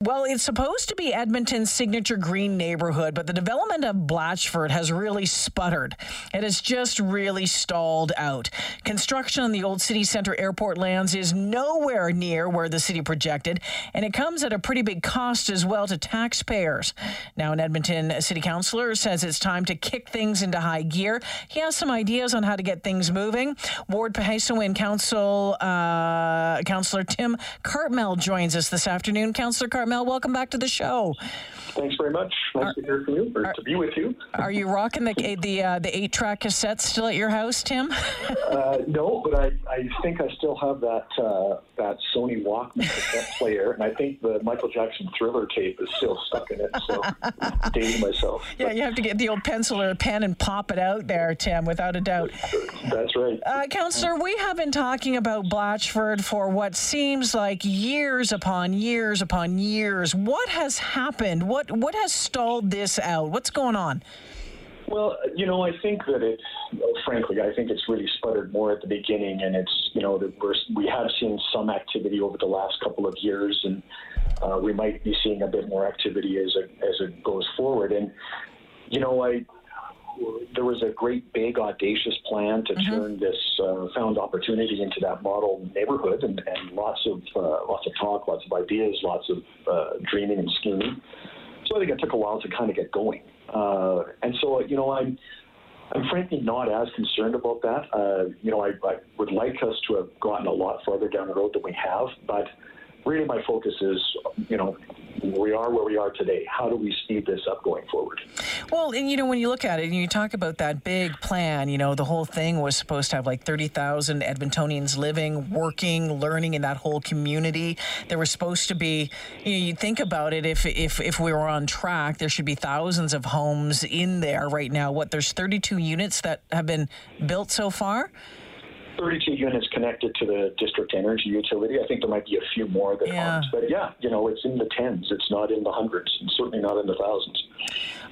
Well, it's supposed to be Edmonton's signature green neighborhood, but the development of Blatchford has really sputtered. It has just really stalled out. Construction on the old city center airport lands is nowhere near where the city projected, and it comes at a pretty big cost as well to taxpayers. Now, an Edmonton city councilor says it's time to kick things into high gear. He has some ideas on how to get things moving. Ward Pihêsiwin Council uh, Councilor Tim Cartmell joins us this afternoon. Councilor Cartmell, Mel, welcome back to the show. Thanks very much. Nice are, to hear from you, or are, to be with you. Are you rocking the the uh, the eight track cassettes still at your house, Tim? uh, no, but I, I think I still have that uh, that Sony Walkman cassette player, and I think the Michael Jackson Thriller tape is still stuck in it. So dating myself. Yeah, you have to get the old pencil or pen and pop it out there, Tim, without a doubt. That's right. Uh, Councillor, we have been talking about Blatchford for what seems like years upon years upon years. What has happened? What what has stalled this out? What's going on? Well, you know, I think that it, frankly, I think it's really sputtered more at the beginning, and it's, you know, that we're, we have seen some activity over the last couple of years, and uh, we might be seeing a bit more activity as it as it goes forward. And you know, I there was a great, big, audacious plan to mm-hmm. turn this uh, found opportunity into that model neighborhood, and, and lots of uh, lots of talk, lots of ideas, lots of uh, dreaming and scheming. I think it took a while to kind of get going. Uh, and so, you know, I'm I'm frankly not as concerned about that. Uh, you know, I, I would like us to have gotten a lot farther down the road than we have, but really my focus is, you know, we are where we are today. How do we speed this up going forward? Well, and you know, when you look at it and you talk about that big plan, you know, the whole thing was supposed to have like 30,000 Edmontonians living, working, learning in that whole community. There was supposed to be, you know, you think about it, if, if, if we were on track, there should be thousands of homes in there right now. What, there's 32 units that have been built so far? 32 units connected to the district energy utility. I think there might be a few more that yeah. aren't. But yeah, you know, it's in the tens. It's not in the hundreds, and certainly not in the thousands.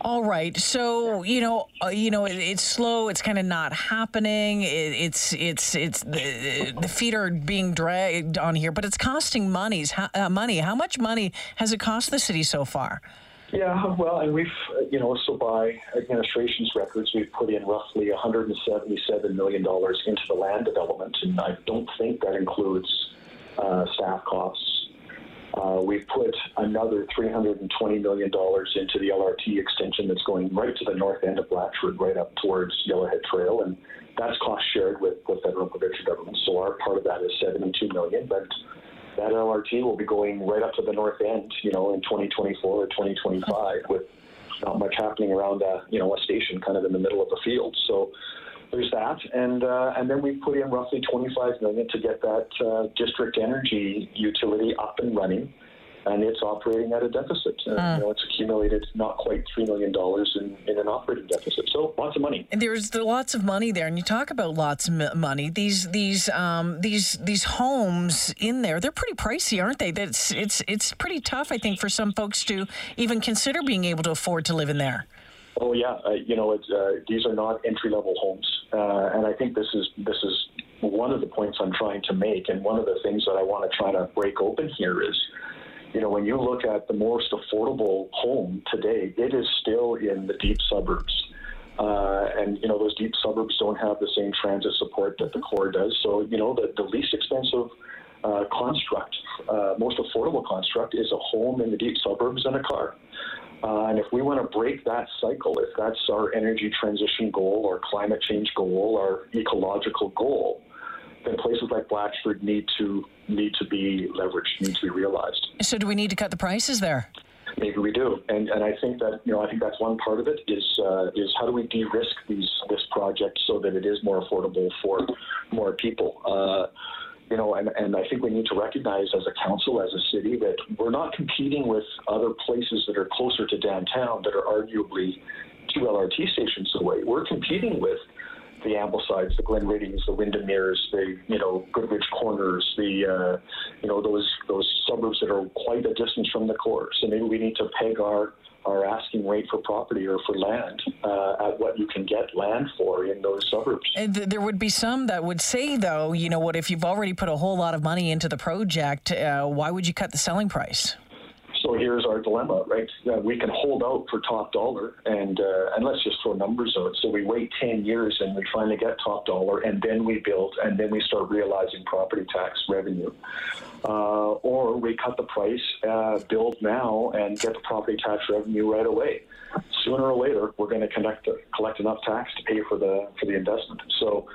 All right. So you know, uh, you know, it, it's slow. It's kind of not happening. It, it's it's it's the, the, feet are being dragged on here, but it's costing monies. How, uh, money. How much money has it cost the city so far? Yeah, well, and we've, you know, so by administration's records, we've put in roughly $177 million into the land development, and I don't think that includes uh, staff costs. Uh, we've put another $320 million into the LRT extension that's going right to the north end of Blatchford, right up towards Yellowhead Trail, and that's cost shared with the federal and provincial government. So our part of that is 72 million, but that LRT will be going right up to the north end, you know, in 2024 or 2025 with not much happening around a, you know, a station kind of in the middle of the field. So there's that. And, uh, and then we put in roughly 25 million to get that uh, district energy utility up and running and it's operating at a deficit. Uh, uh. You know, it's accumulated not quite three million dollars in, in an operating deficit. So lots of money. And there's lots of money there, and you talk about lots of money. These these um, these these homes in there, they're pretty pricey, aren't they? That's it's it's pretty tough, I think, for some folks to even consider being able to afford to live in there. Oh yeah, uh, you know, it's, uh, these are not entry level homes, uh, and I think this is this is one of the points I'm trying to make, and one of the things that I want to try to break open here is you know, when you look at the most affordable home today, it is still in the deep suburbs. Uh, and, you know, those deep suburbs don't have the same transit support that the core does. So, you know, the, the least expensive uh, construct, uh, most affordable construct is a home in the deep suburbs and a car. Uh, and if we want to break that cycle, if that's our energy transition goal, our climate change goal, our ecological goal, then places like Blatchford need to need to be leveraged, need to be realized. So, do we need to cut the prices there? Maybe we do, and and I think that you know I think that's one part of it is uh, is how do we de-risk these this project so that it is more affordable for more people. Uh, you know, and, and I think we need to recognize as a council, as a city, that we're not competing with other places that are closer to downtown that are arguably two LRT stations away. We're competing with the Amblesides, the Glenriddings, the Windermeres, the you know Goodrich Corners, the uh, you know those those suburbs that are quite a distance from the core. So maybe we need to peg our our asking rate for property or for land uh, at what you can get land for in those suburbs. And there would be some that would say, though, you know what, if you've already put a whole lot of money into the project, uh, why would you cut the selling price? Here's our dilemma, right? Uh, we can hold out for top dollar, and uh, and let's just throw numbers out. So we wait 10 years, and we finally get top dollar, and then we build, and then we start realizing property tax revenue. Uh, or we cut the price, uh, build now, and get the property tax revenue right away. Sooner or later, we're going to collect enough tax to pay for the for the investment. So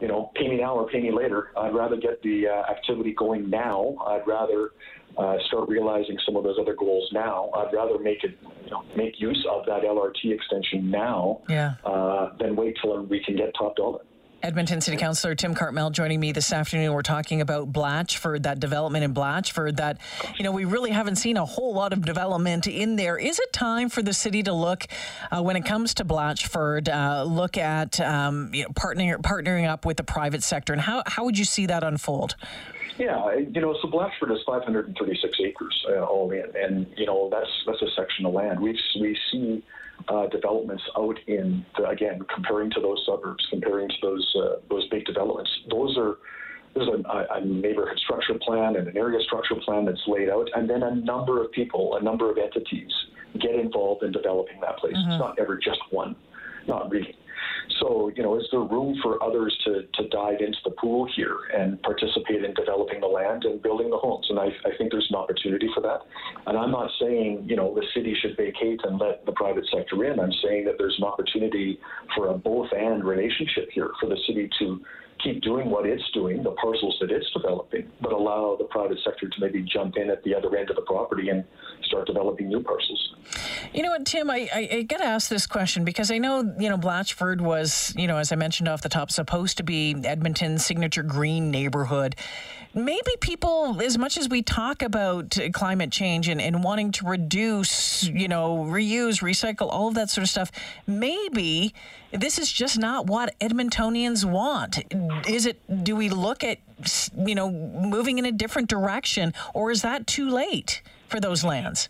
you know, pay me now or pay me later. I'd rather get the uh, activity going now. I'd rather uh, start realizing some of those other goals now. I'd rather make it, you know, make use of that LRT extension now yeah. uh, than wait till we can get top dollar. Edmonton City Councillor Tim Cartmell joining me this afternoon. We're talking about Blatchford, that development in Blatchford that, you know, we really haven't seen a whole lot of development in there. Is it time for the city to look, uh, when it comes to Blatchford, uh, look at um, you know, partnering, partnering up with the private sector? And how, how would you see that unfold? Yeah, you know, so Blatchford is 536 acres uh, all in, and you know that's that's a section of land. We we see uh, developments out in the, again comparing to those suburbs, comparing to those uh, those big developments. Those are there's a, a, neighborhood structure plan and an area structure plan that's laid out, and then a number of people, a number of entities get involved in developing that place. Mm-hmm. It's not ever just one, not really. So, you know, is there room for others to, to dive into the pool here and participate in developing the land and building the homes? And I, I think there's an opportunity for that. And I'm not saying, you know, the city should vacate and let the private sector in. I'm saying that there's an opportunity for a both and relationship here for the city to keep doing what it's doing, the parcels that it's developing, but allow the private sector to maybe jump in at the other end of the property and start developing new parcels. You know what, Tim, I, I, I got to ask this question because I know, you know, Blatchford was, you know, as I mentioned off the top, supposed to be Edmonton's signature green neighborhood. Maybe people, as much as we talk about climate change and, and wanting to reduce, you know, reuse, recycle, all of that sort of stuff, maybe this is just not what Edmontonians want. Is it, do we look at, you know, moving in a different direction or is that too late for those lands?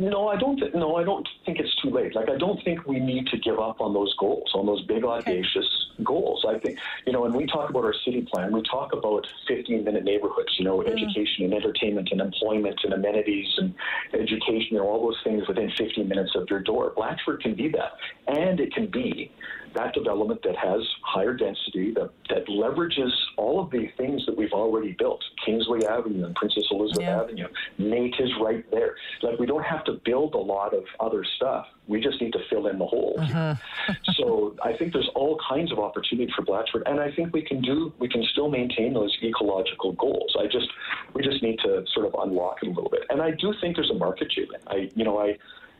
No, I don't. Th- no, I don't think it's too late. Like, I don't think we need to give up on those goals, on those big, audacious okay. Goals. I think, you know, when we talk about our city plan, we talk about 15-minute neighborhoods. You know, mm. education and entertainment and employment and amenities and education. You know, all those things within 15 minutes of your door. Blatchford can be that, and it can be that development that has higher density, that, that leverages all of the things that we've already built. Kingsway Avenue and Princess Elizabeth yeah. Avenue. NAIT is right there. Like we don't have to build a lot of other stuff. We just need to fill in the holes. Mm-hmm. so I think there's all kinds of opportunity for Blatchford, and I think we can do. We can still maintain those ecological goals. I just we just need to sort of unlock it a little bit. And I do think there's a market, Jaylen. I you know I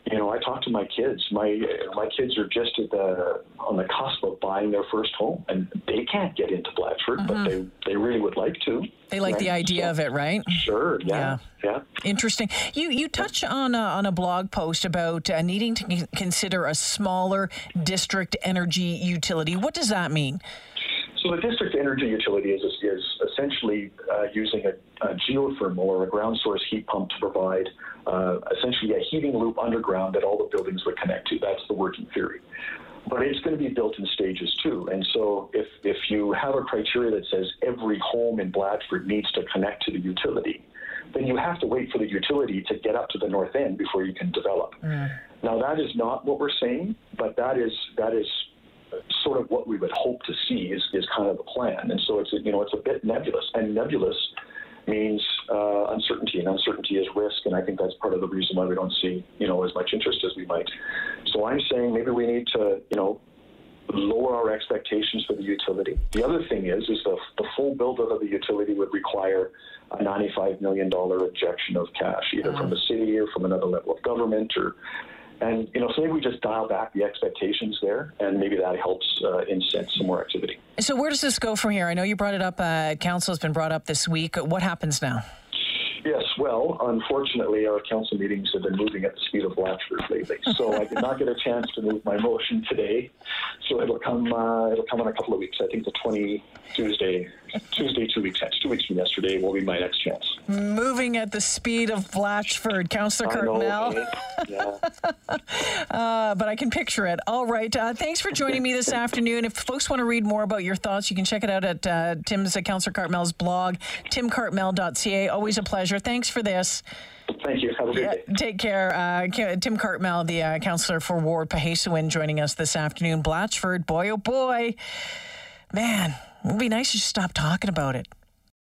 you know, I talk to my kids. My my kids are just at the on the cusp of buying their first home, and they can't get into Blatchford, mm-hmm. but they they really would like to. They like right? the idea so, of it, right? Sure. Yeah. yeah. yeah. Interesting. You you touch on a, on a blog post about uh, needing to consider a smaller district energy utility. What does that mean? So the district energy utility is, is essentially uh, using a, a, geothermal or a ground source heat pump to provide uh, essentially a heating loop underground that all the buildings would connect to. That's the working theory. But it's going to be built in stages too. And so if, if you have a criteria that says every home in Blatchford needs to connect to the utility, then you have to wait for the utility to get up to the north end before you can develop. Mm. Now that is not what we're saying, but that is that is sort of what we would hope to see is, is kind of the plan. And so it's you know it's a bit nebulous, and nebulous means uh, uncertainty, and uncertainty is risk. And I think that's part of the reason why we don't see you know as much interest as we might. So I'm saying maybe we need to you know lower our expectations for the utility. The other thing is, is the, the full build-out of the utility would require a $95 million injection of cash, either from the city or from another level of government or and you know, so maybe we just dial back the expectations there, and maybe that helps uh, incent some more activity. So where does this go from here? I know you brought it up. Uh, council has been brought up this week. What happens now? Yes, Well, unfortunately, our council meetings have been moving at the speed of Blatchford lately, so I did not get a chance to move my motion today. So it'll come. Uh, it'll come in a couple of weeks. I think the 20 Tuesday, Tuesday, two weeks two weeks from yesterday will be my next chance. Moving at the speed of Blatchford, Councillor Cartmell. Know, yeah. uh, but I can picture it. All right. Uh, thanks for joining me this afternoon. If folks want to read more about your thoughts, you can check it out at uh, Tim's uh, Councillor Cartmell's blog, timcartmell.ca. Always a pleasure. Thanks for this. Thank you. Have a good day. Take care. Uh, Tim Cartmell, the uh, councillor for Ward Pihêsiwin, joining us this afternoon. Blatchford, boy, oh boy. Man, it would be nice to just stop talking about it.